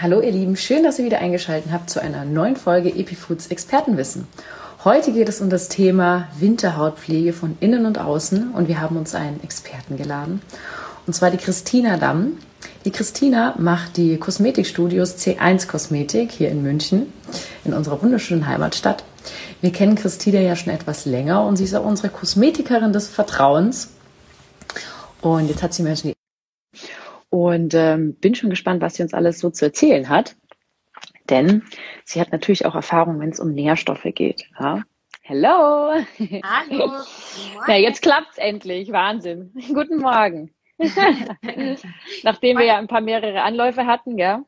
Hallo ihr Lieben, schön, dass ihr wieder eingeschaltet habt zu einer neuen Folge Epifoods Expertenwissen. Heute geht es um das Thema Winterhautpflege von innen und außen und wir haben uns einen Experten geladen und zwar die Christina Damm. Die Christina macht die Kosmetikstudios C1 Kosmetik hier in München, in unserer wunderschönen Heimatstadt. Wir kennen Christina ja schon etwas länger und sie ist auch unsere Kosmetikerin des Vertrauens. Und jetzt hat sie mir schon die und ähm, bin schon gespannt, was sie uns alles so zu erzählen hat. Denn sie hat natürlich auch Erfahrung, wenn es um Nährstoffe geht. Ja? Hello! Hallo! ja, jetzt klappt's endlich. Wahnsinn. Guten Morgen. Nachdem wir ja ein paar mehrere Anläufe hatten, ja.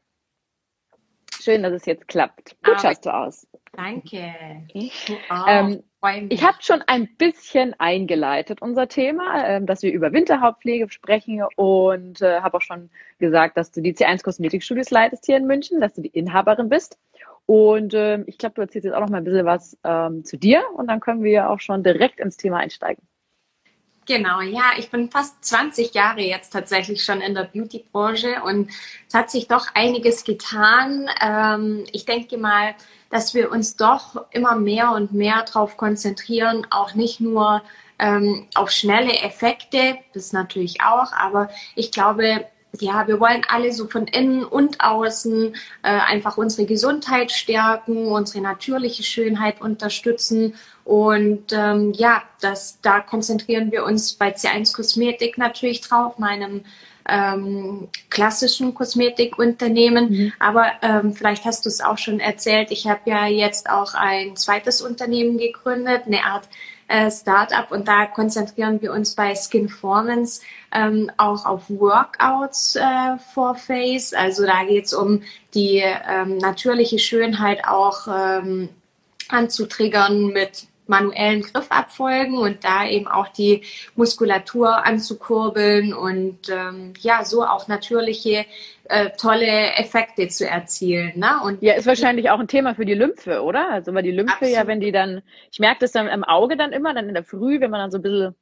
Schön, dass es jetzt klappt. Gut ah, schaust du aus. Danke. Ähm, ich habe schon ein bisschen eingeleitet unser Thema, äh, dass wir über Winterhautpflege sprechen und äh, habe auch schon gesagt, dass du die C1 Kosmetikstudios leitest hier in München, dass du die Inhaberin bist. Und äh, ich glaube, du erzählst jetzt auch noch mal ein bisschen was ähm, zu dir und dann können wir auch schon direkt ins Thema einsteigen. Genau, ja, ich bin fast 20 Jahre jetzt tatsächlich schon in der Beauty-Branche und es hat sich doch einiges getan. Ähm, ich denke mal, dass wir uns doch immer mehr und mehr darauf konzentrieren, auch nicht nur ähm, auf schnelle Effekte, das natürlich auch, aber ich glaube, ja, wir wollen alle so von innen und außen äh, einfach unsere Gesundheit stärken, unsere natürliche Schönheit unterstützen. Und ähm, ja, das, da konzentrieren wir uns bei C1 Kosmetik natürlich drauf, meinem ähm, klassischen Kosmetikunternehmen. Mhm. Aber ähm, vielleicht hast du es auch schon erzählt. Ich habe ja jetzt auch ein zweites Unternehmen gegründet, eine Art äh, Startup und da konzentrieren wir uns bei Skinformance ähm, auch auf Workouts äh, for Face. Also da geht es um die ähm, natürliche Schönheit auch ähm, anzutriggern mit manuellen Griffabfolgen und da eben auch die Muskulatur anzukurbeln und ähm, ja, so auch natürliche äh, tolle Effekte zu erzielen. Ne? Und ja, ist wahrscheinlich auch ein Thema für die Lymphe, oder? Also weil die Lymphe absolut. ja, wenn die dann, ich merke das dann im Auge dann immer, dann in der Früh, wenn man dann so ein bisschen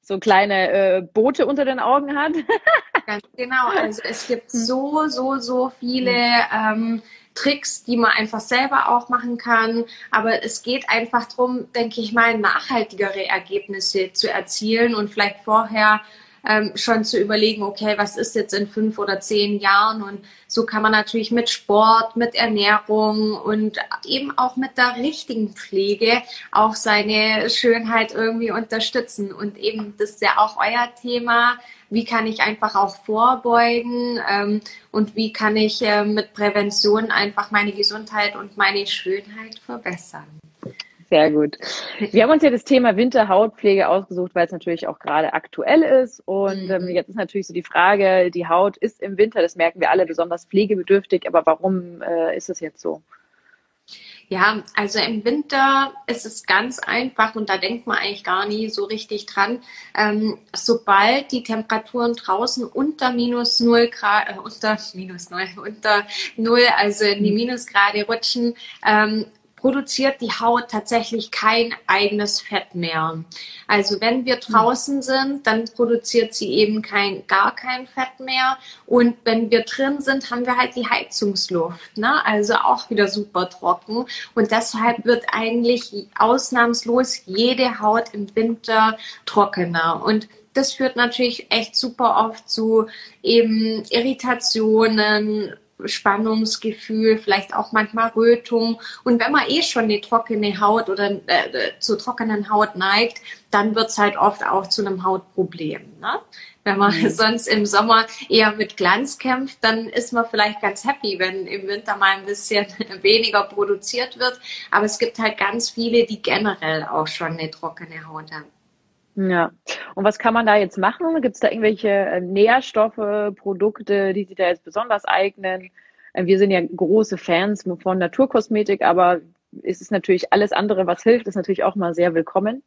so kleine äh, Boote unter den Augen hat. Ganz genau. Also es gibt hm. so, so, so viele ähm, Tricks, die man einfach selber auch machen kann. Aber es geht einfach darum, denke ich mal, nachhaltigere Ergebnisse zu erzielen und vielleicht vorher ähm, schon zu überlegen, okay, was ist jetzt in fünf oder zehn Jahren? Und so kann man natürlich mit Sport, mit Ernährung und eben auch mit der richtigen Pflege auch seine Schönheit irgendwie unterstützen. Und eben, das ist ja auch euer Thema. Wie kann ich einfach auch vorbeugen ähm, und wie kann ich äh, mit Prävention einfach meine Gesundheit und meine Schönheit verbessern? Sehr gut. Wir haben uns ja das Thema Winterhautpflege ausgesucht, weil es natürlich auch gerade aktuell ist. Und ähm, mhm. jetzt ist natürlich so die Frage, die Haut ist im Winter, das merken wir alle, besonders pflegebedürftig. Aber warum äh, ist es jetzt so? Ja, also im Winter ist es ganz einfach und da denkt man eigentlich gar nie so richtig dran. Ähm, sobald die Temperaturen draußen unter minus null Grad, äh, unter minus null, unter null, also in die mhm. Minusgrade rutschen, ähm, produziert die Haut tatsächlich kein eigenes Fett mehr. Also wenn wir draußen sind, dann produziert sie eben kein, gar kein Fett mehr. Und wenn wir drin sind, haben wir halt die Heizungsluft. Ne? Also auch wieder super trocken. Und deshalb wird eigentlich ausnahmslos jede Haut im Winter trockener. Und das führt natürlich echt super oft zu eben Irritationen, Spannungsgefühl, vielleicht auch manchmal Rötung. Und wenn man eh schon eine trockene Haut oder äh, zur trockenen Haut neigt, dann wird's halt oft auch zu einem Hautproblem. Ne? Wenn man mhm. sonst im Sommer eher mit Glanz kämpft, dann ist man vielleicht ganz happy, wenn im Winter mal ein bisschen weniger produziert wird. Aber es gibt halt ganz viele, die generell auch schon eine trockene Haut haben. Ja. Und was kann man da jetzt machen? Gibt es da irgendwelche äh, Nährstoffe, Produkte, die sich da jetzt besonders eignen? Äh, wir sind ja große Fans von Naturkosmetik, aber es ist natürlich alles andere, was hilft, ist natürlich auch mal sehr willkommen.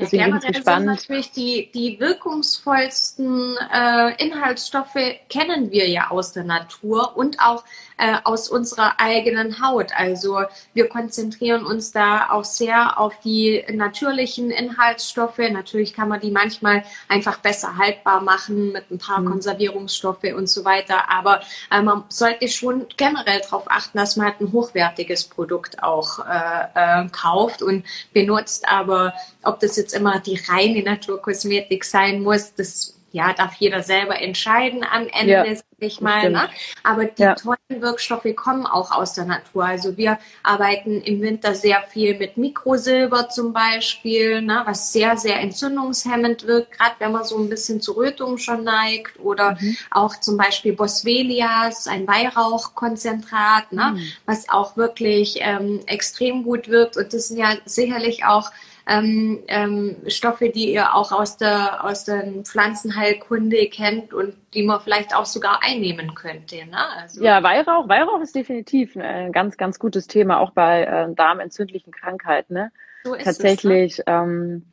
Deswegen ja, generell sind natürlich die, die wirkungsvollsten äh, Inhaltsstoffe kennen wir ja aus der Natur und auch äh, aus unserer eigenen Haut. Also wir konzentrieren uns da auch sehr auf die natürlichen Inhaltsstoffe. Natürlich kann man die manchmal einfach besser haltbar machen mit ein paar mhm. Konservierungsstoffe und so weiter. Aber äh, man sollte schon generell darauf achten, dass man halt ein hochwertiges Produkt auch äh, äh, kauft und benutzt. Aber ob das jetzt immer die reine Naturkosmetik sein muss, das ja, darf jeder selber entscheiden am Ende, ja, sag ich mal. Ne? Aber die ja. tollen Wirkstoffe kommen auch aus der Natur. Also wir arbeiten im Winter sehr viel mit Mikrosilber zum Beispiel, ne? was sehr, sehr entzündungshemmend wirkt, gerade wenn man so ein bisschen zu Rötung schon neigt. Oder mhm. auch zum Beispiel Boswellias, ein Weihrauchkonzentrat, ne? Mhm. was auch wirklich ähm, extrem gut wirkt. Und das sind ja sicherlich auch ähm, ähm, Stoffe, die ihr auch aus der, aus der Pflanzenheilkunde kennt und die man vielleicht auch sogar einnehmen könnte. Ne? Also, ja, Weihrauch, Weihrauch ist definitiv ein ganz, ganz gutes Thema, auch bei äh, darmentzündlichen Krankheiten. Ne? So ist Tatsächlich. Es, ne? ähm,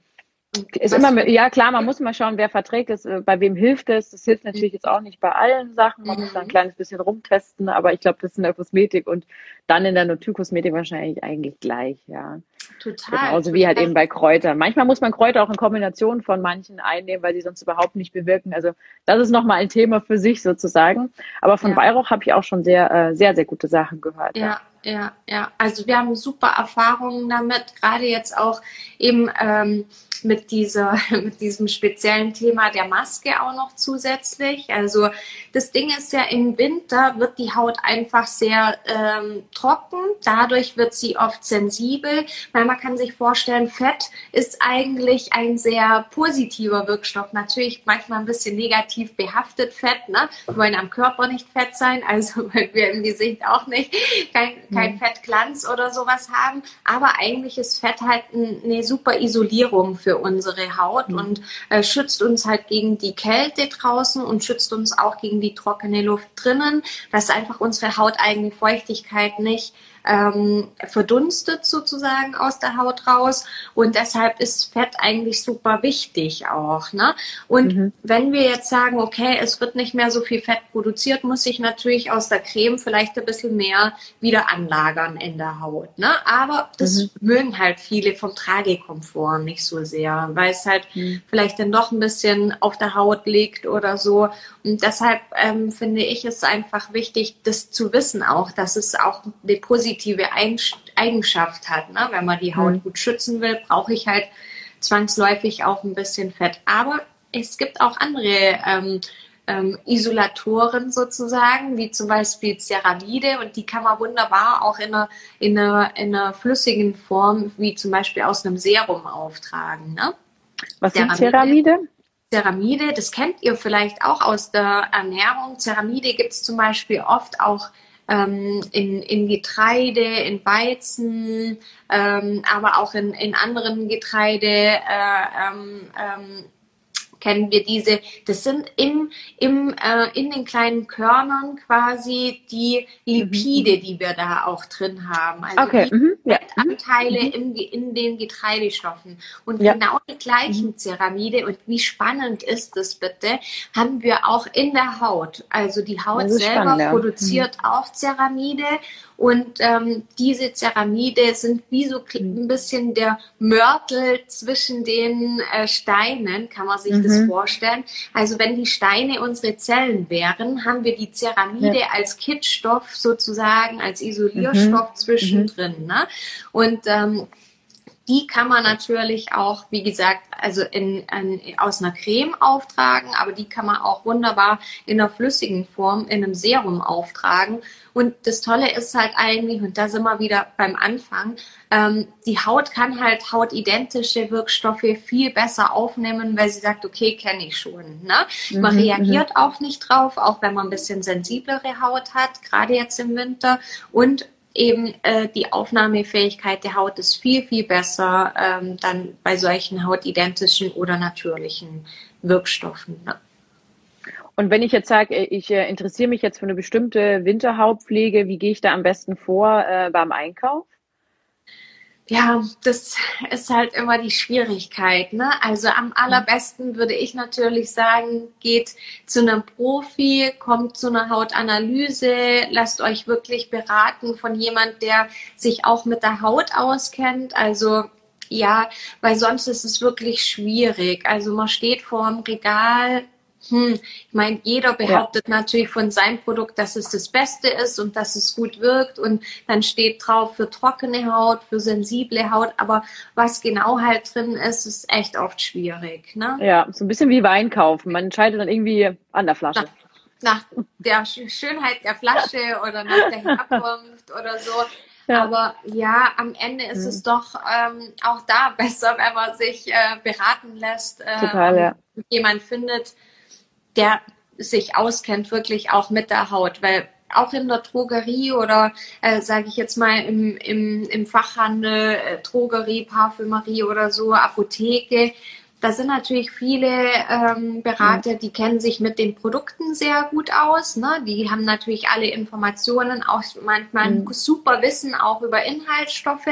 ist immer, ja klar, man muss mal schauen, wer verträgt es, äh, bei wem hilft es. Das hilft natürlich jetzt auch nicht bei allen Sachen. Man mhm. muss da ein mhm. kleines bisschen rumtesten, aber ich glaube, das ist in der Kosmetik und dann in der Naturkosmetik wahrscheinlich eigentlich gleich, ja. Total. Genauso wie halt eben bei Kräutern. Manchmal muss man Kräuter auch in Kombination von manchen einnehmen, weil sie sonst überhaupt nicht bewirken. Also das ist nochmal ein Thema für sich sozusagen. Aber von ja. Weihrauch habe ich auch schon sehr, äh, sehr, sehr gute Sachen gehört. Ja, ja, ja. ja. Also wir haben super Erfahrungen damit, gerade jetzt auch eben ähm, mit dieser, mit diesem speziellen Thema der Maske auch noch zusätzlich. Also das Ding ist ja, im Winter wird die Haut einfach sehr ähm, trocken. Dadurch wird sie oft sensibel, weil man kann sich vorstellen, Fett ist eigentlich ein sehr positiver Wirkstoff. Natürlich manchmal ein bisschen negativ behaftet Fett. Ne? Wir wollen am Körper nicht fett sein, also wollen wir im Gesicht auch nicht kein, kein mhm. Fettglanz oder sowas haben. Aber eigentlich ist Fett halt eine super Isolierung für unsere Haut mhm. und äh, schützt uns halt gegen die Kälte draußen und schützt uns auch gegen die trockene Luft drinnen, dass einfach unsere hauteigene Feuchtigkeit nicht ähm, verdunstet sozusagen aus der Haut raus. Und deshalb ist Fett eigentlich super wichtig auch. Ne? Und mhm. wenn wir jetzt sagen, okay, es wird nicht mehr so viel Fett produziert, muss ich natürlich aus der Creme vielleicht ein bisschen mehr wieder anlagern in der Haut. Ne? Aber das mhm. mögen halt viele vom Tragekomfort nicht so sehr, weil es halt mhm. vielleicht dann doch ein bisschen auf der Haut liegt oder so. Und deshalb ähm, finde ich es einfach wichtig, das zu wissen auch, dass es auch eine positive Eigenschaft hat. Ne? Wenn man die Haut mhm. gut schützen will, brauche ich halt zwangsläufig auch ein bisschen Fett. Aber es gibt auch andere ähm, ähm, Isolatoren sozusagen, wie zum Beispiel Ceramide und die kann man wunderbar auch in einer, in einer, in einer flüssigen Form, wie zum Beispiel aus einem Serum auftragen. Ne? Was Ceramide, sind Ceramide? Ceramide, das kennt ihr vielleicht auch aus der Ernährung. Ceramide gibt es zum Beispiel oft auch ähm, in, in Getreide, in Weizen, ähm, aber auch in, in anderen Getreide. Äh, ähm, ähm kennen wir diese. Das sind im, im, äh, in den kleinen Körnern quasi die Lipide, mhm. die wir da auch drin haben. Also okay. die mhm. Fettanteile mhm. in, in den Getreidestoffen. Und ja. genau die gleichen Ceramide, und wie spannend ist das bitte, haben wir auch in der Haut. Also die Haut selber spannend, ja. produziert mhm. auch Ceramide und ähm, diese Ceramide sind wie so ein bisschen der Mörtel zwischen den äh, Steinen, kann man sich mhm. das vorstellen. Also wenn die Steine unsere Zellen wären, haben wir die Ceramide ja. als Kittstoff sozusagen, als Isolierstoff mhm. zwischendrin. Mhm. Ne? Und ähm, die kann man natürlich auch, wie gesagt, also in, in, aus einer Creme auftragen, aber die kann man auch wunderbar in einer flüssigen Form in einem Serum auftragen. Und das Tolle ist halt eigentlich, und da sind wir wieder beim Anfang, ähm, die Haut kann halt hautidentische Wirkstoffe viel besser aufnehmen, weil sie sagt, okay, kenne ich schon. Ne? Man mhm, reagiert mhm. auch nicht drauf, auch wenn man ein bisschen sensiblere Haut hat, gerade jetzt im Winter. Und eben äh, die Aufnahmefähigkeit der Haut ist viel, viel besser ähm, dann bei solchen hautidentischen oder natürlichen Wirkstoffen. Ne? Und wenn ich jetzt sage, äh, ich äh, interessiere mich jetzt für eine bestimmte Winterhautpflege, wie gehe ich da am besten vor äh, beim Einkauf? Ja, das ist halt immer die Schwierigkeit. Ne? Also am allerbesten würde ich natürlich sagen, geht zu einem Profi, kommt zu einer Hautanalyse, lasst euch wirklich beraten von jemand, der sich auch mit der Haut auskennt. Also ja, weil sonst ist es wirklich schwierig. Also man steht vor dem Regal, hm, ich meine, jeder behauptet ja. natürlich von seinem Produkt, dass es das Beste ist und dass es gut wirkt und dann steht drauf für trockene Haut, für sensible Haut, aber was genau halt drin ist, ist echt oft schwierig. Ne? Ja, so ein bisschen wie Wein kaufen. Man entscheidet dann irgendwie an der Flasche. Nach, nach der Schönheit der Flasche oder nach der Herkunft oder so. Ja. Aber ja, am Ende ist mhm. es doch ähm, auch da besser, wenn man sich äh, beraten lässt, äh, Total, ja. jemand findet, der sich auskennt, wirklich auch mit der Haut, weil auch in der Drogerie oder äh, sage ich jetzt mal im, im, im Fachhandel, äh, Drogerie, Parfümerie oder so, Apotheke, da sind natürlich viele ähm, Berater, die kennen sich mit den Produkten sehr gut aus. Ne? Die haben natürlich alle Informationen, auch manchmal mhm. super Wissen auch über Inhaltsstoffe,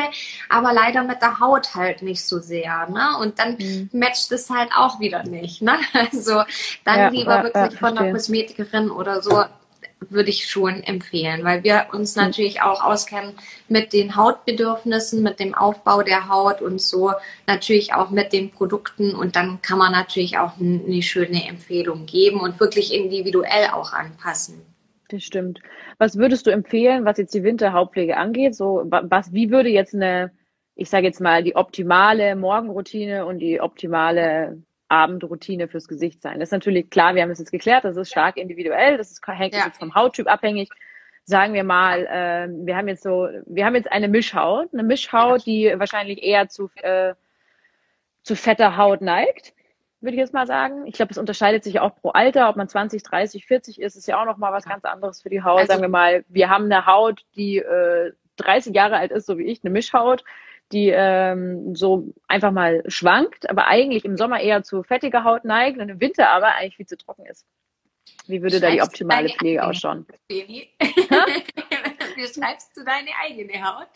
aber leider mit der Haut halt nicht so sehr. Ne? Und dann mhm. matcht es halt auch wieder nicht. Ne? Also dann ja, lieber ja, wirklich ja, von einer Kosmetikerin oder so würde ich schon empfehlen, weil wir uns natürlich auch auskennen mit den Hautbedürfnissen, mit dem Aufbau der Haut und so natürlich auch mit den Produkten und dann kann man natürlich auch eine schöne Empfehlung geben und wirklich individuell auch anpassen. Das stimmt. Was würdest du empfehlen, was jetzt die Winterhautpflege angeht? So, was, wie würde jetzt eine, ich sage jetzt mal, die optimale Morgenroutine und die optimale Abendroutine fürs Gesicht sein. Das ist natürlich klar, wir haben es jetzt geklärt, das ist stark individuell, das ist, hängt ja. jetzt vom Hauttyp abhängig. Sagen wir mal, äh, wir haben jetzt so, wir haben jetzt eine Mischhaut, eine Mischhaut, die wahrscheinlich eher zu, äh, zu fetter Haut neigt, würde ich jetzt mal sagen. Ich glaube, es unterscheidet sich auch pro Alter, ob man 20, 30, 40 ist, ist ja auch noch mal was ganz anderes für die Haut. Also, sagen wir mal, wir haben eine Haut, die äh, 30 Jahre alt ist, so wie ich, eine Mischhaut die ähm, so einfach mal schwankt, aber eigentlich im Sommer eher zu fettiger Haut neigt und im Winter aber eigentlich viel zu trocken ist. Wie würde da die optimale Pflege ausschauen? Baby. Wie schreibst du deine eigene Haut?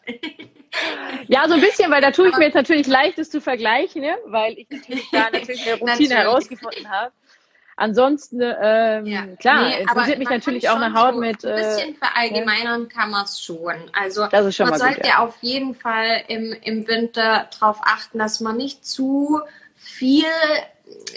ja, so ein bisschen, weil da tue ich mir jetzt natürlich leicht, das zu vergleichen, ne? weil ich natürlich da natürlich eine Routine herausgefunden habe. Ansonsten, ähm, ja. klar, nee, interessiert mich natürlich auch eine Haut mit. Ein bisschen äh, verallgemeinern ja. kann man es schon. Also man sollte gut, ja. auf jeden Fall im, im Winter darauf achten, dass man nicht zu viel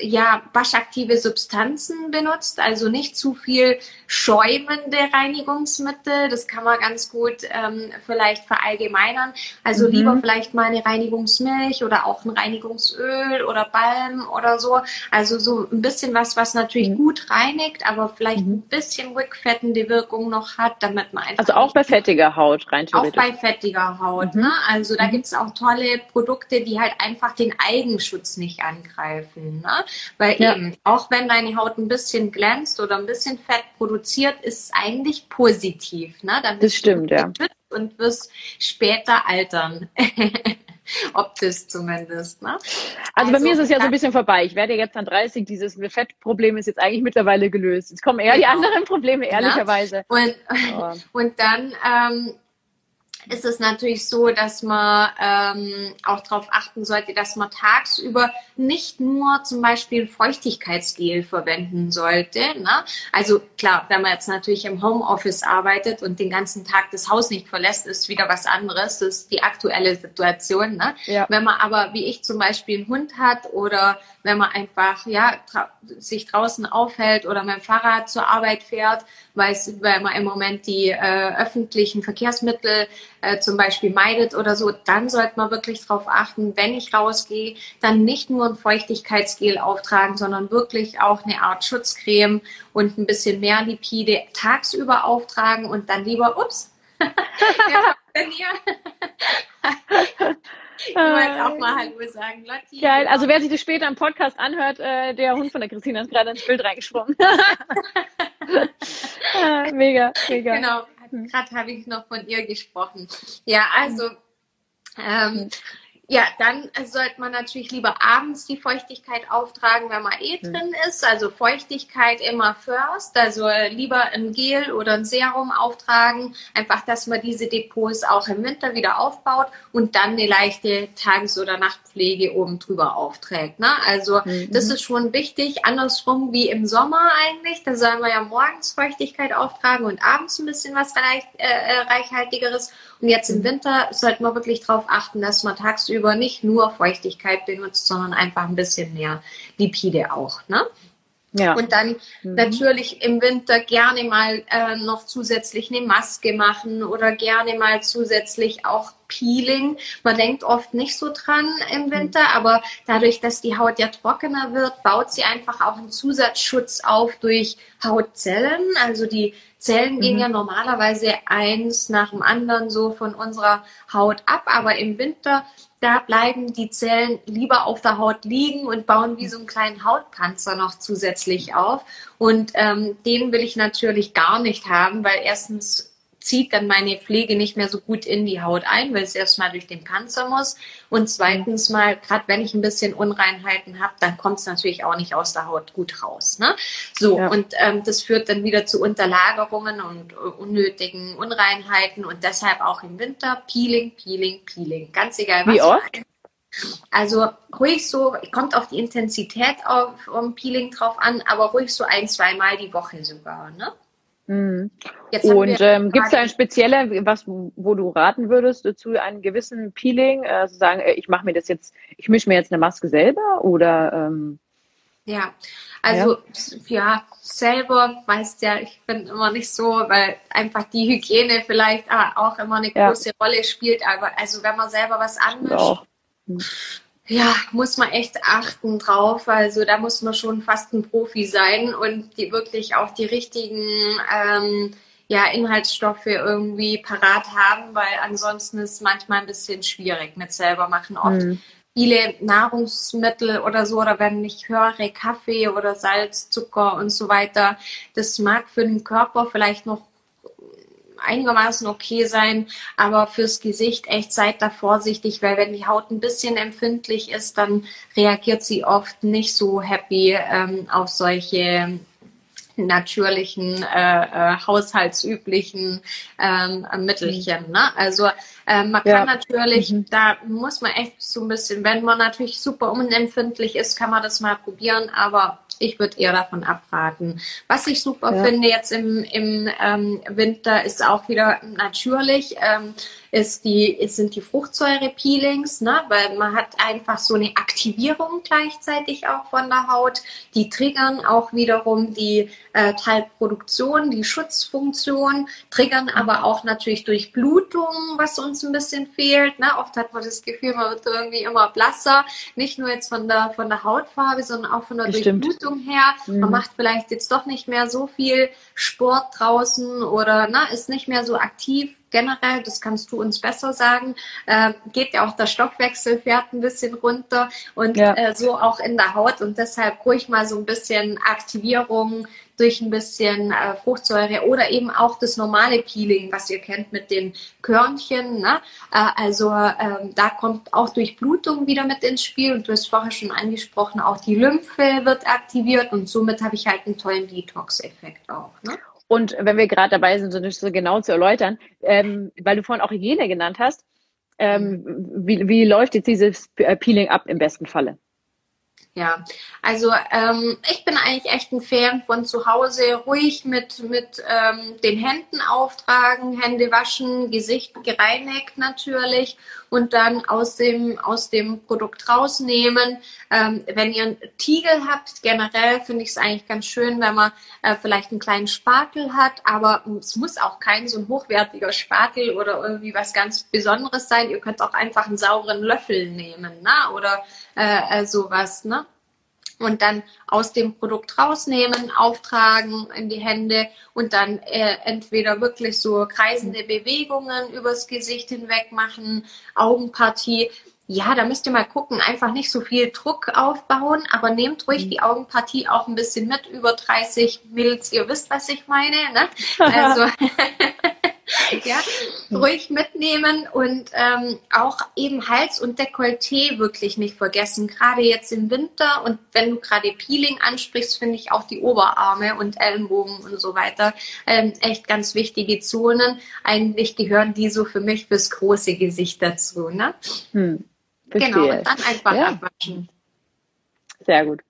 ja, waschaktive Substanzen benutzt, also nicht zu viel schäumende Reinigungsmittel. Das kann man ganz gut ähm, vielleicht verallgemeinern. Also mhm. lieber vielleicht mal eine Reinigungsmilch oder auch ein Reinigungsöl oder Balm oder so. Also so ein bisschen was, was natürlich mhm. gut reinigt, aber vielleicht mhm. ein bisschen rückfettende Wirkung noch hat, damit man einfach. Also auch bei fettiger Haut rein Auch bei fettiger Haut. Mhm. Ne? Also da mhm. gibt es auch tolle Produkte, die halt einfach den Eigenschutz nicht angreifen. Ne? Weil ja. eben, auch wenn deine Haut ein bisschen glänzt oder ein bisschen Fett produziert, ist es eigentlich positiv. Ne? Dann das stimmt, ja. Und wirst später altern. Optisch zumindest. Ne? Also, also, bei mir ist es ja so ein bisschen vorbei. Ich werde jetzt an 30, dieses Fettproblem ist jetzt eigentlich mittlerweile gelöst. Jetzt kommen eher genau. die anderen Probleme, ehrlicherweise. Und, oh. und dann ähm, ist es natürlich so, dass man ähm, auch darauf achten sollte, dass man tagsüber nicht nur zum Beispiel Feuchtigkeitsgel verwenden sollte. Ne? Also klar, wenn man jetzt natürlich im Homeoffice arbeitet und den ganzen Tag das Haus nicht verlässt, ist wieder was anderes. Das ist die aktuelle Situation. Ne? Ja. Wenn man aber, wie ich zum Beispiel, einen Hund hat oder wenn man einfach ja sich draußen aufhält oder mit dem Fahrrad zur Arbeit fährt, weil, weil man im Moment die äh, öffentlichen Verkehrsmittel äh, zum Beispiel meidet oder so, dann sollte man wirklich darauf achten, wenn ich rausgehe, dann nicht nur ein Feuchtigkeitsgel auftragen, sondern wirklich auch eine Art Schutzcreme und ein bisschen mehr Lipide tagsüber auftragen und dann lieber, ups, ja, Ich wollte auch mal Hallo sagen, Lotti. Geil. Also wer sich das später im Podcast anhört, äh, der Hund von der Christina ist gerade ins Bild reingesprungen. Ah, mega, mega. Genau. Gerade habe ich noch von ihr gesprochen. Ja, also ähm, Ja, dann sollte man natürlich lieber abends die Feuchtigkeit auftragen, wenn man eh hm. drin ist. Also Feuchtigkeit immer first. Also lieber ein Gel oder ein Serum auftragen. Einfach, dass man diese Depots auch im Winter wieder aufbaut und dann eine leichte Tages- oder Nachtpflege oben drüber aufträgt. Ne? Also mhm. das ist schon wichtig. Andersrum wie im Sommer eigentlich. Da soll man ja morgens Feuchtigkeit auftragen und abends ein bisschen was reich, äh, äh reichhaltigeres. Und jetzt im Winter sollte man wirklich darauf achten, dass man tagsüber nicht nur Feuchtigkeit benutzt, sondern einfach ein bisschen mehr Lipide auch. Ne? Ja. Und dann mhm. natürlich im Winter gerne mal äh, noch zusätzlich eine Maske machen oder gerne mal zusätzlich auch Peeling. Man denkt oft nicht so dran im Winter, mhm. aber dadurch, dass die Haut ja trockener wird, baut sie einfach auch einen Zusatzschutz auf durch Hautzellen. Also die Zellen gehen mhm. ja normalerweise eins nach dem anderen so von unserer Haut ab, aber im Winter, da bleiben die Zellen lieber auf der Haut liegen und bauen wie so einen kleinen Hautpanzer noch zusätzlich auf. Und ähm, den will ich natürlich gar nicht haben, weil erstens zieht dann meine Pflege nicht mehr so gut in die Haut ein, weil es erstmal durch den Panzer muss. Und zweitens mal, gerade wenn ich ein bisschen Unreinheiten habe, dann kommt es natürlich auch nicht aus der Haut gut raus. Ne? So, ja. und ähm, das führt dann wieder zu Unterlagerungen und uh, unnötigen Unreinheiten und deshalb auch im Winter Peeling, Peeling, Peeling. Ganz egal, was. Wie oft? Also ruhig so, kommt auf die Intensität auf um Peeling drauf an, aber ruhig so ein, zweimal die Woche sogar. Ne? Mhm. Und ähm, gibt es da ein spezieller, was, wo du raten würdest zu einem gewissen Peeling, äh, zu sagen, äh, ich mache mir das jetzt, ich mische mir jetzt eine Maske selber oder? Ähm, ja, also ja. ja, selber weißt ja, ich bin immer nicht so, weil einfach die Hygiene vielleicht auch immer eine große ja. Rolle spielt. Aber also wenn man selber was anmischt, ja, muss man echt achten drauf. Also da muss man schon fast ein Profi sein und die wirklich auch die richtigen ähm, ja, Inhaltsstoffe irgendwie parat haben, weil ansonsten ist es manchmal ein bisschen schwierig mit selber machen. Oft mhm. viele Nahrungsmittel oder so, oder wenn ich höre Kaffee oder Salz, Zucker und so weiter, das mag für den Körper vielleicht noch einigermaßen okay sein, aber fürs Gesicht echt seid da vorsichtig, weil wenn die Haut ein bisschen empfindlich ist, dann reagiert sie oft nicht so happy ähm, auf solche natürlichen, äh, äh, haushaltsüblichen ähm, Mittelchen. Ne? Also äh, man kann ja. natürlich, mhm. da muss man echt so ein bisschen, wenn man natürlich super unempfindlich ist, kann man das mal probieren, aber ich würde eher davon abraten. Was ich super ja. finde jetzt im, im ähm, Winter ist auch wieder natürlich. Ähm, ist die, sind die Fruchtsäure-Peelings, ne? weil man hat einfach so eine Aktivierung gleichzeitig auch von der Haut. Die triggern auch wiederum die äh, Teilproduktion, die Schutzfunktion, triggern aber auch natürlich durch Blutung, was uns ein bisschen fehlt. Ne? Oft hat man das Gefühl, man wird irgendwie immer blasser, nicht nur jetzt von der, von der Hautfarbe, sondern auch von der Bestimmt. Durchblutung her. Mhm. Man macht vielleicht jetzt doch nicht mehr so viel Sport draußen oder ne, ist nicht mehr so aktiv generell, das kannst du uns besser sagen, äh, geht ja auch der Stoffwechsel fährt ein bisschen runter und ja. äh, so auch in der Haut und deshalb ruhig mal so ein bisschen Aktivierung durch ein bisschen äh, Fruchtsäure oder eben auch das normale Peeling, was ihr kennt mit den Körnchen. Ne? Äh, also ähm, da kommt auch Durchblutung wieder mit ins Spiel und du hast vorher schon angesprochen, auch die Lymphe wird aktiviert und somit habe ich halt einen tollen Detox-Effekt auch. Ne? Und wenn wir gerade dabei sind, so nicht so genau zu erläutern, ähm, weil du vorhin auch Hygiene genannt hast, ähm, wie, wie läuft jetzt dieses Peeling ab im besten Falle? Ja, also ähm, ich bin eigentlich echt ein Fan von zu Hause ruhig mit, mit ähm, den Händen auftragen, Hände waschen, Gesicht gereinigt natürlich und dann aus dem, aus dem Produkt rausnehmen. Ähm, wenn ihr einen Tiegel habt, generell finde ich es eigentlich ganz schön, wenn man äh, vielleicht einen kleinen Spatel hat, aber es muss auch kein so ein hochwertiger Spatel oder irgendwie was ganz Besonderes sein. Ihr könnt auch einfach einen sauren Löffel nehmen ne? oder äh, äh, sowas. Ne? Und dann aus dem Produkt rausnehmen, auftragen in die Hände und dann äh, entweder wirklich so kreisende Bewegungen übers Gesicht hinweg machen, Augenpartie. Ja, da müsst ihr mal gucken, einfach nicht so viel Druck aufbauen, aber nehmt ruhig mhm. die Augenpartie auch ein bisschen mit, über 30 Mils, ihr wisst, was ich meine. Ne? Also ja, ruhig mitnehmen und ähm, auch eben Hals und Dekolleté wirklich nicht vergessen. Gerade jetzt im Winter und wenn du gerade Peeling ansprichst, finde ich auch die Oberarme und Ellenbogen und so weiter ähm, echt ganz wichtige Zonen. Eigentlich gehören die so für mich bis große Gesicht dazu. Ne? Hm, genau, und dann einfach ja. abwaschen. Sehr gut.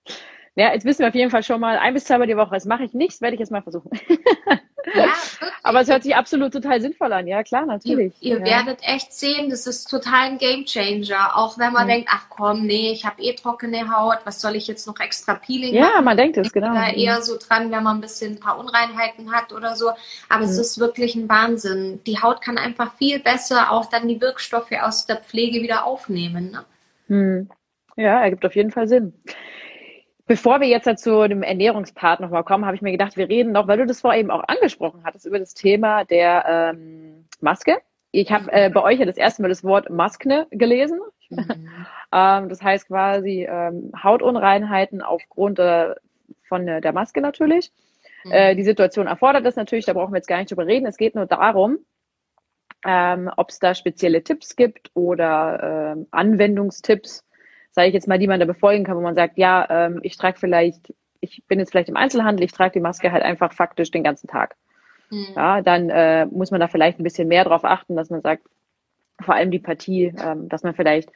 Ja, jetzt wissen wir auf jeden Fall schon mal ein bis zweimal die Woche. Das mache ich nicht, das werde ich jetzt mal versuchen. Ja, Aber es hört sich absolut total sinnvoll an. Ja, klar, natürlich. Ihr, ihr ja. werdet echt sehen, das ist total ein Gamechanger. Auch wenn man mhm. denkt, ach komm, nee, ich habe eh trockene Haut, was soll ich jetzt noch extra Peeling ja, machen? Ja, man denkt es, genau. Da eher so dran, wenn man ein bisschen ein paar Unreinheiten hat oder so. Aber mhm. es ist wirklich ein Wahnsinn. Die Haut kann einfach viel besser auch dann die Wirkstoffe aus der Pflege wieder aufnehmen. Ne? Mhm. Ja, ergibt auf jeden Fall Sinn. Bevor wir jetzt zu dem Ernährungspart nochmal kommen, habe ich mir gedacht, wir reden noch, weil du das vorher eben auch angesprochen hattest, über das Thema der ähm, Maske. Ich habe äh, bei euch ja das erste Mal das Wort Maskne gelesen. Mhm. ähm, das heißt quasi ähm, Hautunreinheiten aufgrund äh, von äh, der Maske natürlich. Mhm. Äh, die Situation erfordert das natürlich, da brauchen wir jetzt gar nicht drüber reden. Es geht nur darum, ähm, ob es da spezielle Tipps gibt oder ähm, Anwendungstipps, sage ich jetzt mal, die man da befolgen kann, wo man sagt, ja, ähm, ich trage vielleicht, ich bin jetzt vielleicht im Einzelhandel, ich trage die Maske halt einfach faktisch den ganzen Tag. Mhm. Ja, dann äh, muss man da vielleicht ein bisschen mehr drauf achten, dass man sagt, vor allem die Partie, ähm, dass man vielleicht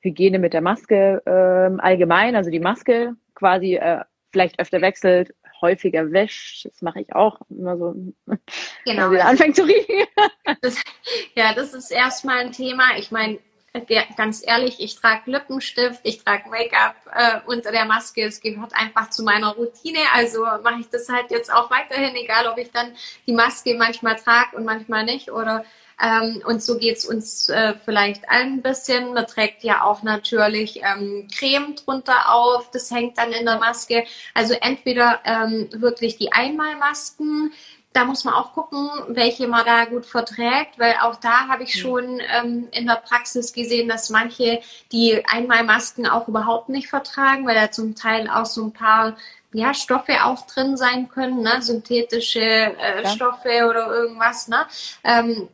Hygiene mit der Maske ähm, allgemein, also die Maske quasi äh, vielleicht öfter wechselt, häufiger wäscht. Das mache ich auch immer so, genau. wieder anfängt zu riechen. Das, ja, das ist erstmal ein Thema. Ich meine, ganz ehrlich, ich trage Lippenstift, ich trage Make-up äh, unter der Maske. Es gehört einfach zu meiner Routine. Also mache ich das halt jetzt auch weiterhin, egal ob ich dann die Maske manchmal trage und manchmal nicht. Oder ähm, und so geht's uns äh, vielleicht ein bisschen. Man trägt ja auch natürlich ähm, Creme drunter auf. Das hängt dann in der Maske. Also entweder ähm, wirklich die Einmalmasken, da muss man auch gucken, welche man da gut verträgt, weil auch da habe ich schon ähm, in der Praxis gesehen, dass manche die Einmalmasken auch überhaupt nicht vertragen, weil da zum Teil auch so ein paar ja, Stoffe auch drin sein können, ne? synthetische äh, ja. Stoffe oder irgendwas. Ne? Ähm,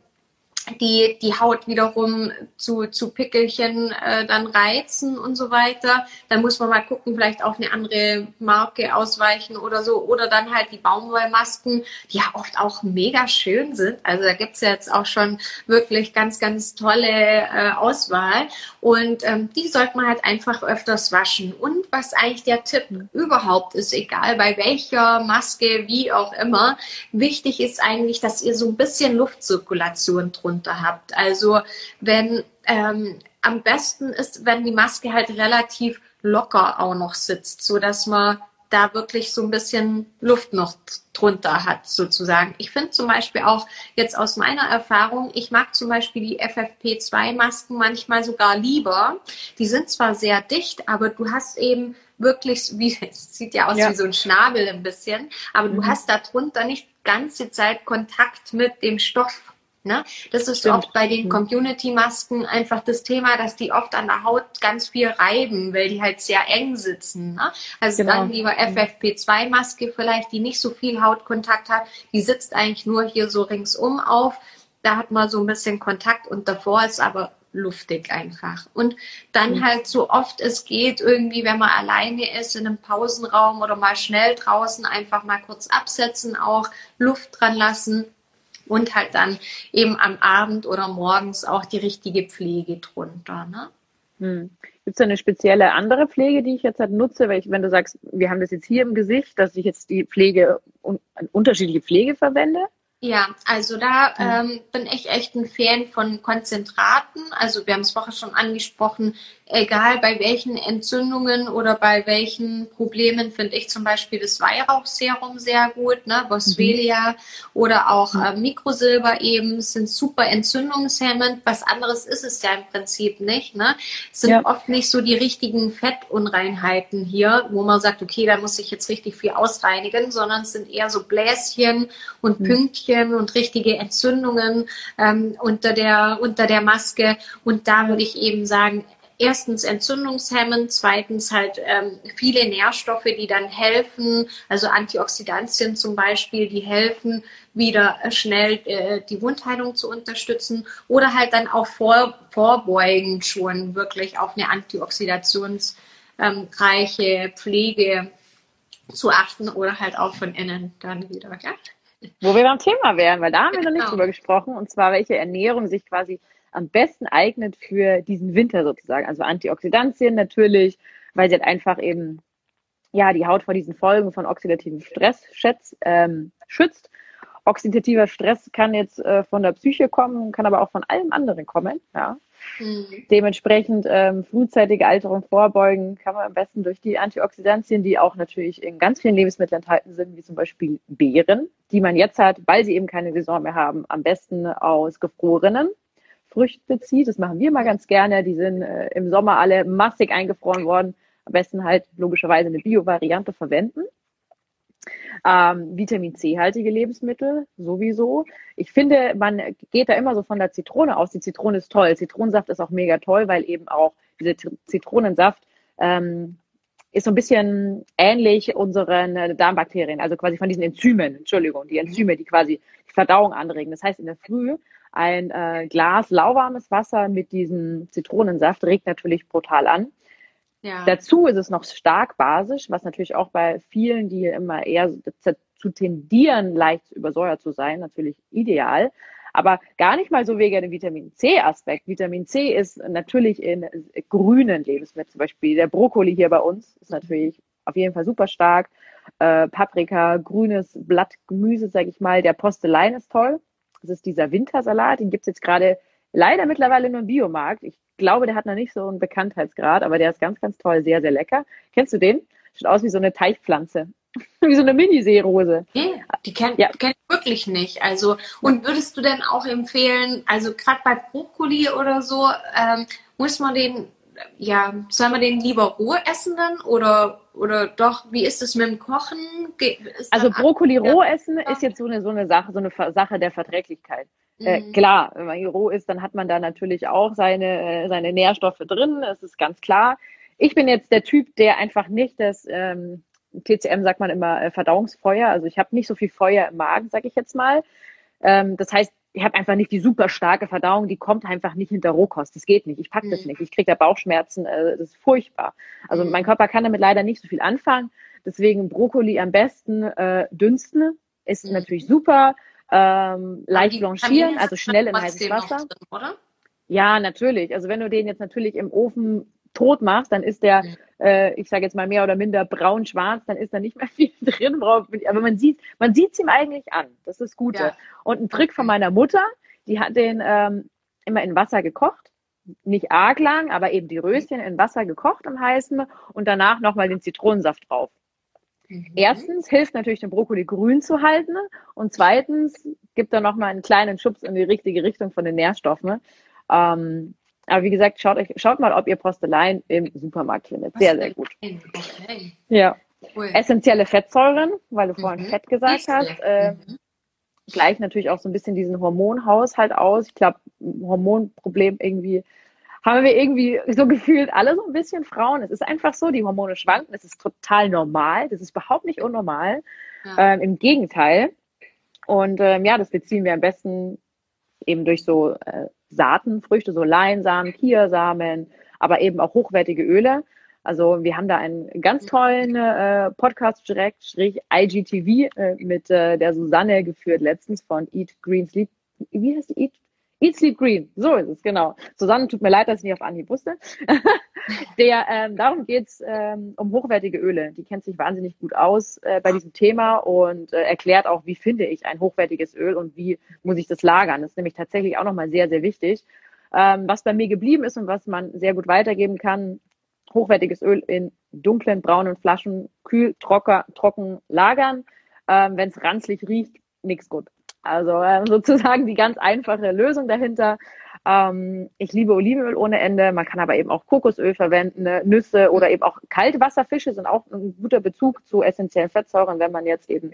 die die Haut wiederum zu, zu Pickelchen äh, dann reizen und so weiter. Dann muss man mal gucken, vielleicht auf eine andere Marke ausweichen oder so. Oder dann halt die Baumwollmasken, die ja oft auch mega schön sind. Also da gibt's ja jetzt auch schon wirklich ganz, ganz tolle äh, Auswahl. Und ähm, die sollte man halt einfach öfters waschen. Und was eigentlich der Tipp überhaupt ist, egal bei welcher Maske, wie auch immer, wichtig ist eigentlich, dass ihr so ein bisschen Luftzirkulation drunter habt. Also wenn ähm, am besten ist, wenn die Maske halt relativ locker auch noch sitzt, so dass man da wirklich so ein bisschen Luft noch drunter hat, sozusagen. Ich finde zum Beispiel auch jetzt aus meiner Erfahrung, ich mag zum Beispiel die FFP2-Masken manchmal sogar lieber. Die sind zwar sehr dicht, aber du hast eben wirklich, wie, es sieht ja aus ja. wie so ein Schnabel ein bisschen, aber mhm. du hast da drunter nicht ganze Zeit Kontakt mit dem Stoff Ne? Das ist Stimmt. oft bei den mhm. Community-Masken einfach das Thema, dass die oft an der Haut ganz viel reiben, weil die halt sehr eng sitzen. Ne? Also genau. dann lieber mhm. FFP2-Maske vielleicht, die nicht so viel Hautkontakt hat. Die sitzt eigentlich nur hier so ringsum auf. Da hat man so ein bisschen Kontakt und davor ist aber luftig einfach. Und dann mhm. halt so oft es geht, irgendwie, wenn man alleine ist, in einem Pausenraum oder mal schnell draußen, einfach mal kurz absetzen, auch Luft dran lassen und halt dann eben am Abend oder morgens auch die richtige Pflege drunter. Ne? Hm. Gibt es da eine spezielle andere Pflege, die ich jetzt halt nutze? Weil ich, wenn du sagst, wir haben das jetzt hier im Gesicht, dass ich jetzt die Pflege, unterschiedliche Pflege verwende? Ja, also da ähm, bin ich echt ein Fan von Konzentraten. Also wir haben es vorher schon angesprochen, egal bei welchen Entzündungen oder bei welchen Problemen finde ich zum Beispiel das Weihrauchserum sehr gut, ne? Boswellia mhm. oder auch äh, Mikrosilber eben sind super entzündungshemmend. Was anderes ist es ja im Prinzip nicht. Ne? Es sind ja. oft nicht so die richtigen Fettunreinheiten hier, wo man sagt, okay, da muss ich jetzt richtig viel ausreinigen, sondern es sind eher so Bläschen und mhm. Pünktchen und richtige Entzündungen ähm, unter, der, unter der Maske. Und da würde ich eben sagen, erstens entzündungshemmend, zweitens halt ähm, viele Nährstoffe, die dann helfen, also Antioxidantien zum Beispiel, die helfen, wieder schnell äh, die Wundheilung zu unterstützen oder halt dann auch vor, vorbeugend schon wirklich auf eine antioxidationsreiche ähm, Pflege zu achten oder halt auch von innen dann wieder. Ja? Wo wir beim Thema wären, weil da haben wir noch nicht genau. drüber gesprochen, und zwar welche Ernährung sich quasi am besten eignet für diesen Winter sozusagen. Also Antioxidantien natürlich, weil sie halt einfach eben ja die Haut vor diesen Folgen von oxidativem Stress schätzt, ähm, schützt. Oxidativer Stress kann jetzt äh, von der Psyche kommen, kann aber auch von allem anderen kommen. Ja. Mhm. Dementsprechend ähm, frühzeitige Alterung vorbeugen kann man am besten durch die Antioxidantien, die auch natürlich in ganz vielen Lebensmitteln enthalten sind, wie zum Beispiel Beeren, die man jetzt hat, weil sie eben keine Saison mehr haben, am besten aus gefrorenen Früchten bezieht. Das machen wir mal ganz gerne. Die sind äh, im Sommer alle massig eingefroren worden. Am besten halt logischerweise eine Bio-Variante verwenden. Ähm, Vitamin C-haltige Lebensmittel sowieso. Ich finde, man geht da immer so von der Zitrone aus. Die Zitrone ist toll. Zitronensaft ist auch mega toll, weil eben auch dieser Zitronensaft ähm, ist so ein bisschen ähnlich unseren äh, Darmbakterien, also quasi von diesen Enzymen, Entschuldigung, die Enzyme, die quasi die Verdauung anregen. Das heißt, in der Früh ein äh, Glas lauwarmes Wasser mit diesem Zitronensaft regt natürlich brutal an. Ja. Dazu ist es noch stark basisch, was natürlich auch bei vielen, die immer eher zu tendieren, leicht übersäuert zu sein, natürlich ideal. Aber gar nicht mal so wegen dem Vitamin C-Aspekt. Vitamin C ist natürlich in grünen Lebensmitteln, zum Beispiel der Brokkoli hier bei uns ist natürlich auf jeden Fall super stark. Äh, Paprika, grünes Blattgemüse, sage ich mal. Der Postelein ist toll. Das ist dieser Wintersalat. Den gibt's jetzt gerade leider mittlerweile nur im Biomarkt. Ich glaube, der hat noch nicht so einen Bekanntheitsgrad, aber der ist ganz, ganz toll, sehr, sehr lecker. Kennst du den? Sieht aus wie so eine Teichpflanze. wie so eine Mini-Seerose. Nee, die kennt ja. kenn ich wirklich nicht. Also, und würdest du denn auch empfehlen, also gerade bei Brokkoli oder so, ähm, muss man den, ja, soll man den lieber roh essen dann oder, oder doch, wie ist es mit dem Kochen? Also Brokkoli roh essen ist jetzt so eine, so eine Sache, so eine Sache der Verträglichkeit. Äh, mhm. klar, wenn man hier roh ist, dann hat man da natürlich auch seine, äh, seine Nährstoffe drin, das ist ganz klar. Ich bin jetzt der Typ, der einfach nicht das ähm, TCM sagt man immer äh, Verdauungsfeuer, also ich habe nicht so viel Feuer im Magen, sage ich jetzt mal. Ähm, das heißt, ich habe einfach nicht die super starke Verdauung, die kommt einfach nicht hinter Rohkost. Das geht nicht. Ich pack das mhm. nicht. Ich kriege da Bauchschmerzen. Äh, das ist furchtbar. Also mhm. mein Körper kann damit leider nicht so viel anfangen. Deswegen Brokkoli am besten äh, dünsten ist mhm. natürlich super ähm, leicht blanchieren, also schnell in heißes Wasser. Drin? Ja, natürlich. Also wenn du den jetzt natürlich im Ofen tot machst, dann ist der, äh, ich sage jetzt mal mehr oder minder braun-schwarz, dann ist da nicht mehr viel drin. Aber man sieht, man sieht es ihm eigentlich an. Das ist gut. Ja. Und ein Trick von meiner Mutter, die hat den ähm, immer in Wasser gekocht. Nicht arg lang, aber eben die Röschen in Wasser gekocht im heißen und danach nochmal den Zitronensaft drauf. Mhm. Erstens hilft natürlich den Brokkoli grün zu halten und zweitens gibt er nochmal einen kleinen Schubs in die richtige Richtung von den Nährstoffen. Ähm, aber wie gesagt, schaut, euch, schaut mal, ob ihr Postelein im Supermarkt findet. Sehr, sehr gut. Okay. Ja. Cool. Essentielle Fettsäuren, weil du vorhin mhm. Fett gesagt hast. Äh, mhm. Gleich natürlich auch so ein bisschen diesen Hormonhaushalt aus. Ich glaube, Hormonproblem irgendwie haben wir irgendwie so gefühlt alle so ein bisschen Frauen. Es ist einfach so, die Hormone schwanken, das ist total normal, das ist überhaupt nicht unnormal. Ja. Ähm, Im Gegenteil. Und ähm, ja, das beziehen wir am besten eben durch so äh, Saatenfrüchte, so Leinsamen, Kiasamen, aber eben auch hochwertige Öle. Also wir haben da einen ganz tollen äh, Podcast direkt, Strich IGTV äh, mit äh, der Susanne geführt letztens von Eat Green Sleep. Wie heißt die? Eat Eat Sleep Green, so ist es, genau. Susanne, tut mir leid, dass ich nicht auf Anhieb wusste. Der, ähm, darum geht's ähm, um hochwertige Öle. Die kennt sich wahnsinnig gut aus äh, bei diesem Thema und äh, erklärt auch, wie finde ich ein hochwertiges Öl und wie muss ich das lagern. Das ist nämlich tatsächlich auch nochmal sehr, sehr wichtig. Ähm, was bei mir geblieben ist und was man sehr gut weitergeben kann, hochwertiges Öl in dunklen, braunen Flaschen, kühl, trocker, trocken lagern. Ähm, Wenn es ranzlig riecht, nichts gut. Also äh, sozusagen die ganz einfache Lösung dahinter. Ähm, ich liebe Olivenöl ohne Ende. Man kann aber eben auch Kokosöl verwenden, ne? Nüsse oder eben auch Kaltwasserfische sind auch ein guter Bezug zu essentiellen Fettsäuren, wenn man jetzt eben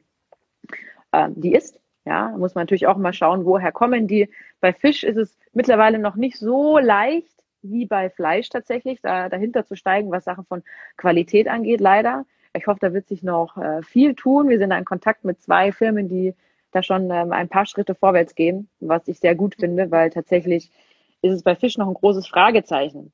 ähm, die isst. Ja, muss man natürlich auch mal schauen, woher kommen die. Bei Fisch ist es mittlerweile noch nicht so leicht, wie bei Fleisch tatsächlich, da, dahinter zu steigen, was Sachen von Qualität angeht, leider. Ich hoffe, da wird sich noch äh, viel tun. Wir sind da in Kontakt mit zwei Firmen, die da schon ähm, ein paar Schritte vorwärts gehen, was ich sehr gut finde, weil tatsächlich ist es bei Fisch noch ein großes Fragezeichen.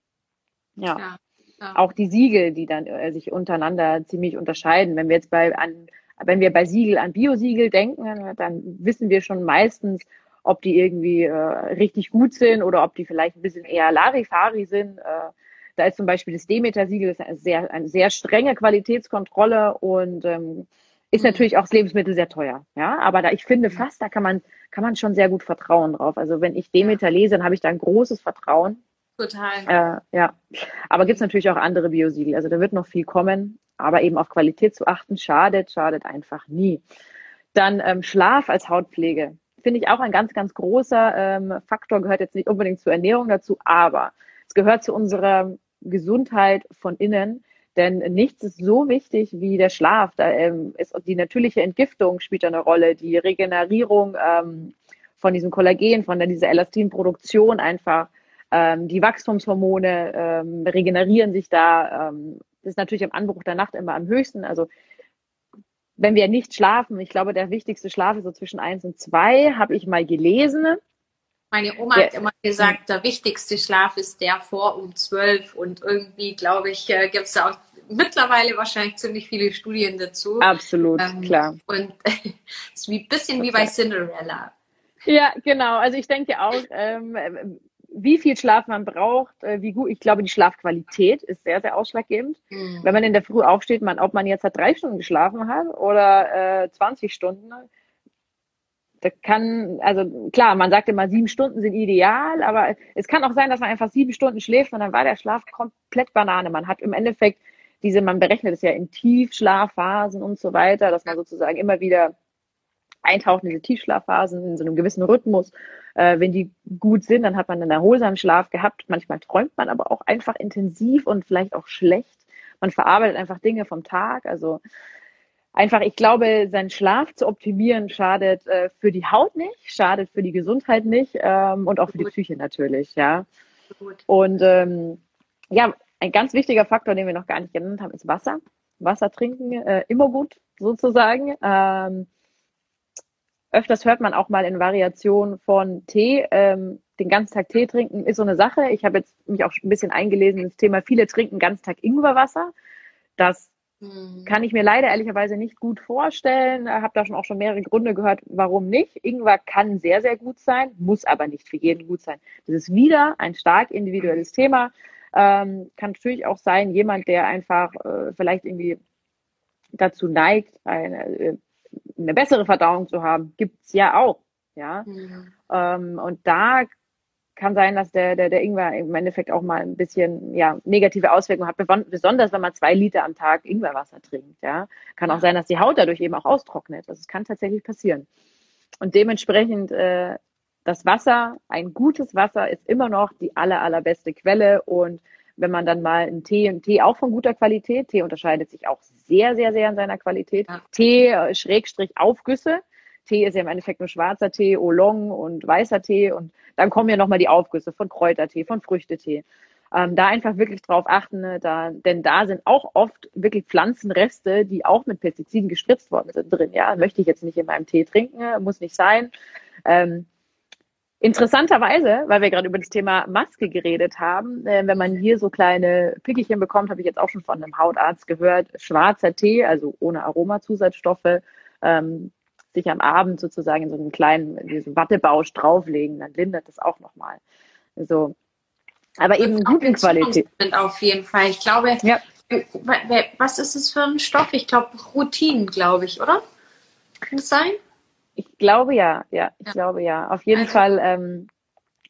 Ja. ja, ja. Auch die Siegel, die dann äh, sich untereinander ziemlich unterscheiden. Wenn wir jetzt bei an, wenn wir bei Siegel an Biosiegel denken, dann wissen wir schon meistens, ob die irgendwie äh, richtig gut sind oder ob die vielleicht ein bisschen eher Larifari sind. Äh, da ist zum Beispiel das Demeter-Siegel eine sehr, eine sehr strenge Qualitätskontrolle und ähm, ist mhm. natürlich auch das Lebensmittel sehr teuer. Ja, aber da ich finde fast, da kann man, kann man schon sehr gut vertrauen drauf. Also wenn ich Demeter lese, dann habe ich da ein großes Vertrauen. Total. Äh, ja. Aber gibt es natürlich auch andere Biosiegel. Also da wird noch viel kommen. Aber eben auf Qualität zu achten, schadet, schadet einfach nie. Dann ähm, Schlaf als Hautpflege. Finde ich auch ein ganz, ganz großer ähm, Faktor, gehört jetzt nicht unbedingt zur Ernährung dazu, aber es gehört zu unserer Gesundheit von innen. Denn nichts ist so wichtig wie der Schlaf. Da ähm, ist die natürliche Entgiftung spielt eine Rolle, die Regenerierung ähm, von diesem Kollagen, von dieser Elastinproduktion einfach. Ähm, die Wachstumshormone ähm, regenerieren sich da. Ähm, das ist natürlich am Anbruch der Nacht immer am höchsten. Also wenn wir nicht schlafen, ich glaube, der wichtigste Schlaf ist so zwischen eins und zwei, habe ich mal gelesen. Meine Oma ja. hat immer gesagt, der wichtigste Schlaf ist der vor um zwölf und irgendwie, glaube ich, äh, gibt es auch mittlerweile wahrscheinlich ziemlich viele Studien dazu. Absolut, ähm, klar. Und es ist wie ein bisschen wie bei Cinderella. Ja, genau. Also ich denke auch, ähm, wie viel Schlaf man braucht, äh, wie gut, ich glaube, die Schlafqualität ist sehr, sehr ausschlaggebend. Mhm. Wenn man in der Früh aufsteht, man, ob man jetzt halt drei Stunden geschlafen hat oder äh, 20 Stunden, da kann, also klar, man sagt immer, sieben Stunden sind ideal, aber es kann auch sein, dass man einfach sieben Stunden schläft und dann war der Schlaf komplett Banane. Man hat im Endeffekt diese, man berechnet es ja in Tiefschlafphasen und so weiter, dass man sozusagen immer wieder eintaucht in diese Tiefschlafphasen in so einem gewissen Rhythmus. Äh, wenn die gut sind, dann hat man einen erholsamen Schlaf gehabt. Manchmal träumt man aber auch einfach intensiv und vielleicht auch schlecht. Man verarbeitet einfach Dinge vom Tag. Also einfach, ich glaube, seinen Schlaf zu optimieren schadet äh, für die Haut nicht, schadet für die Gesundheit nicht ähm, und auch für die Psyche natürlich, ja. Und ähm, ja, ein ganz wichtiger Faktor, den wir noch gar nicht genannt haben, ist Wasser. Wasser trinken, äh, immer gut sozusagen. Ähm, Öfters hört man auch mal in Variation von Tee. Ähm, den ganzen Tag Tee trinken ist so eine Sache. Ich habe jetzt mich auch ein bisschen eingelesen ins Thema. Viele trinken ganzen Tag Ingwerwasser. Das. Kann ich mir leider ehrlicherweise nicht gut vorstellen. Ich habe da schon auch schon mehrere Gründe gehört, warum nicht. Ingwer kann sehr, sehr gut sein, muss aber nicht für jeden gut sein. Das ist wieder ein stark individuelles Thema. Ähm, kann natürlich auch sein, jemand, der einfach äh, vielleicht irgendwie dazu neigt, eine, äh, eine bessere Verdauung zu haben, gibt's ja auch. Ja. Mhm. Ähm, und da kann sein, dass der, der, der Ingwer im Endeffekt auch mal ein bisschen ja, negative Auswirkungen hat, besonders wenn man zwei Liter am Tag Ingwerwasser trinkt. Ja. Kann auch sein, dass die Haut dadurch eben auch austrocknet. Das kann tatsächlich passieren. Und dementsprechend äh, das Wasser, ein gutes Wasser ist immer noch die aller, allerbeste Quelle und wenn man dann mal einen Tee, einen Tee auch von guter Qualität, Tee unterscheidet sich auch sehr, sehr, sehr in seiner Qualität. Ja. Tee, äh, Schrägstrich, Aufgüsse. Tee ist ja im Endeffekt nur schwarzer Tee, Oolong und weißer Tee und dann kommen ja nochmal die Aufgüsse von Kräutertee, von Früchtetee. Ähm, da einfach wirklich drauf achten, ne, da, denn da sind auch oft wirklich Pflanzenreste, die auch mit Pestiziden gespritzt worden sind drin. Ja, möchte ich jetzt nicht in meinem Tee trinken, muss nicht sein. Ähm, Interessanterweise, weil wir gerade über das Thema Maske geredet haben, äh, wenn man hier so kleine Pickelchen bekommt, habe ich jetzt auch schon von einem Hautarzt gehört, schwarzer Tee, also ohne Aromazusatzstoffe, ähm, sich am Abend sozusagen in so einen kleinen diesen Wattebausch drauflegen, dann lindert das auch nochmal. Also, aber eben gute Qualität. Auf jeden Fall. Ich glaube, ja. was ist es für ein Stoff? Ich glaube, Routinen, glaube ich, oder? Kann das sein? Ich glaube ja, ja, ich ja. glaube ja. Auf jeden also, Fall ähm,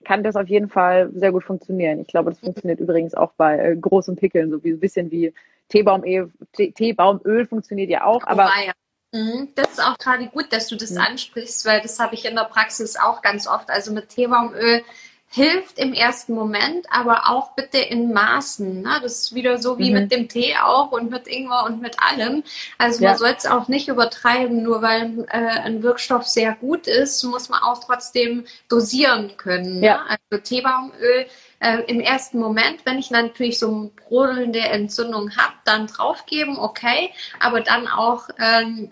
kann das auf jeden Fall sehr gut funktionieren. Ich glaube, das funktioniert übrigens auch bei äh, großen Pickeln, so wie ein bisschen wie Teebaumöl, Teebaumöl funktioniert ja auch. Aber oh, ja. Mhm. Das ist auch gerade gut, dass du das mhm. ansprichst, weil das habe ich in der Praxis auch ganz oft. Also mit Teebaumöl hilft im ersten Moment, aber auch bitte in Maßen. Ne? Das ist wieder so wie mhm. mit dem Tee auch und mit Ingwer und mit allem. Also ja. man soll es auch nicht übertreiben, nur weil äh, ein Wirkstoff sehr gut ist, muss man auch trotzdem dosieren können. Ne? Ja. Ne? Also Teebaumöl äh, im ersten Moment, wenn ich natürlich so eine brodelnde Entzündung habe, dann draufgeben, okay, aber dann auch ähm,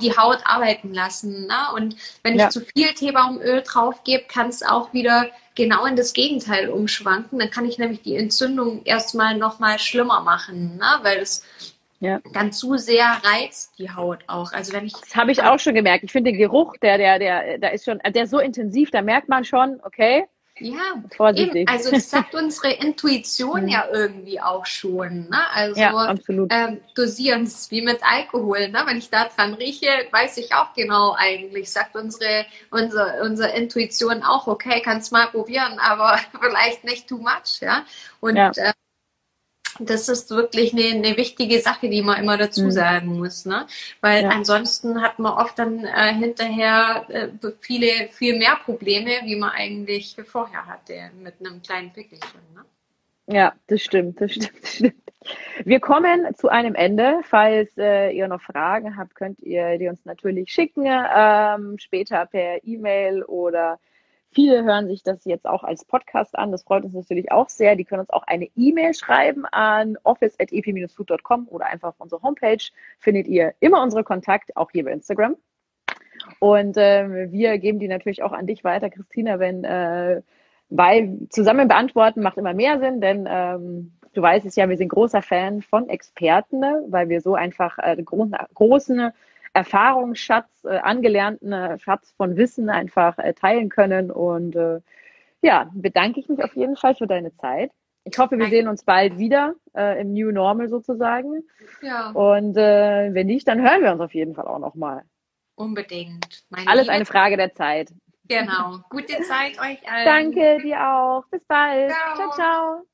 die Haut arbeiten lassen. Ne? Und wenn ja. ich zu viel Teebaumöl draufgebe, kann es auch wieder genau in das Gegenteil umschwanken. Dann kann ich nämlich die Entzündung erstmal nochmal schlimmer machen, ne? weil es ja. dann zu sehr reizt die Haut auch. Also wenn ich das habe ich auch schon gemerkt. Ich finde den Geruch, der der der da ist schon, der ist so intensiv, da merkt man schon, okay, ja, Vorsichtig. Eben, also das sagt unsere Intuition ja irgendwie auch schon. Ne? Also ja, absolut. Ähm, dosieren es wie mit Alkohol. Ne? Wenn ich da dran rieche, weiß ich auch genau eigentlich. Sagt unsere, unsere, unsere Intuition auch, okay, kannst mal probieren, aber vielleicht nicht too much. Ja? Und ja. Äh, das ist wirklich eine, eine wichtige Sache, die man immer dazu mhm. sagen muss, ne? Weil ja. ansonsten hat man oft dann äh, hinterher äh, viele, viel mehr Probleme, wie man eigentlich vorher hatte mit einem kleinen Pickelchen, ne? Ja, das stimmt, das stimmt, das stimmt. Wir kommen zu einem Ende. Falls äh, ihr noch Fragen habt, könnt ihr die uns natürlich schicken, ähm, später per E-Mail oder Viele hören sich das jetzt auch als Podcast an. Das freut uns natürlich auch sehr. Die können uns auch eine E-Mail schreiben an office.ep-food.com oder einfach auf unserer Homepage findet ihr immer unsere Kontakte, auch hier bei Instagram. Und äh, wir geben die natürlich auch an dich weiter, Christina, wenn äh, weil zusammen beantworten macht immer mehr Sinn, denn ähm, du weißt es ja, wir sind großer Fan von Experten, ne? weil wir so einfach äh, großen Erfahrungsschatz, äh, angelernten äh, Schatz von Wissen einfach äh, teilen können. Und äh, ja, bedanke ich mich auf jeden Fall für deine Zeit. Ich hoffe, wir sehen uns bald wieder äh, im New Normal sozusagen. Ja. Und äh, wenn nicht, dann hören wir uns auf jeden Fall auch nochmal. Unbedingt. Meine Alles Liebe. eine Frage der Zeit. Genau. Gute Zeit euch allen. Danke dir auch. Bis bald. ciao. ciao. ciao.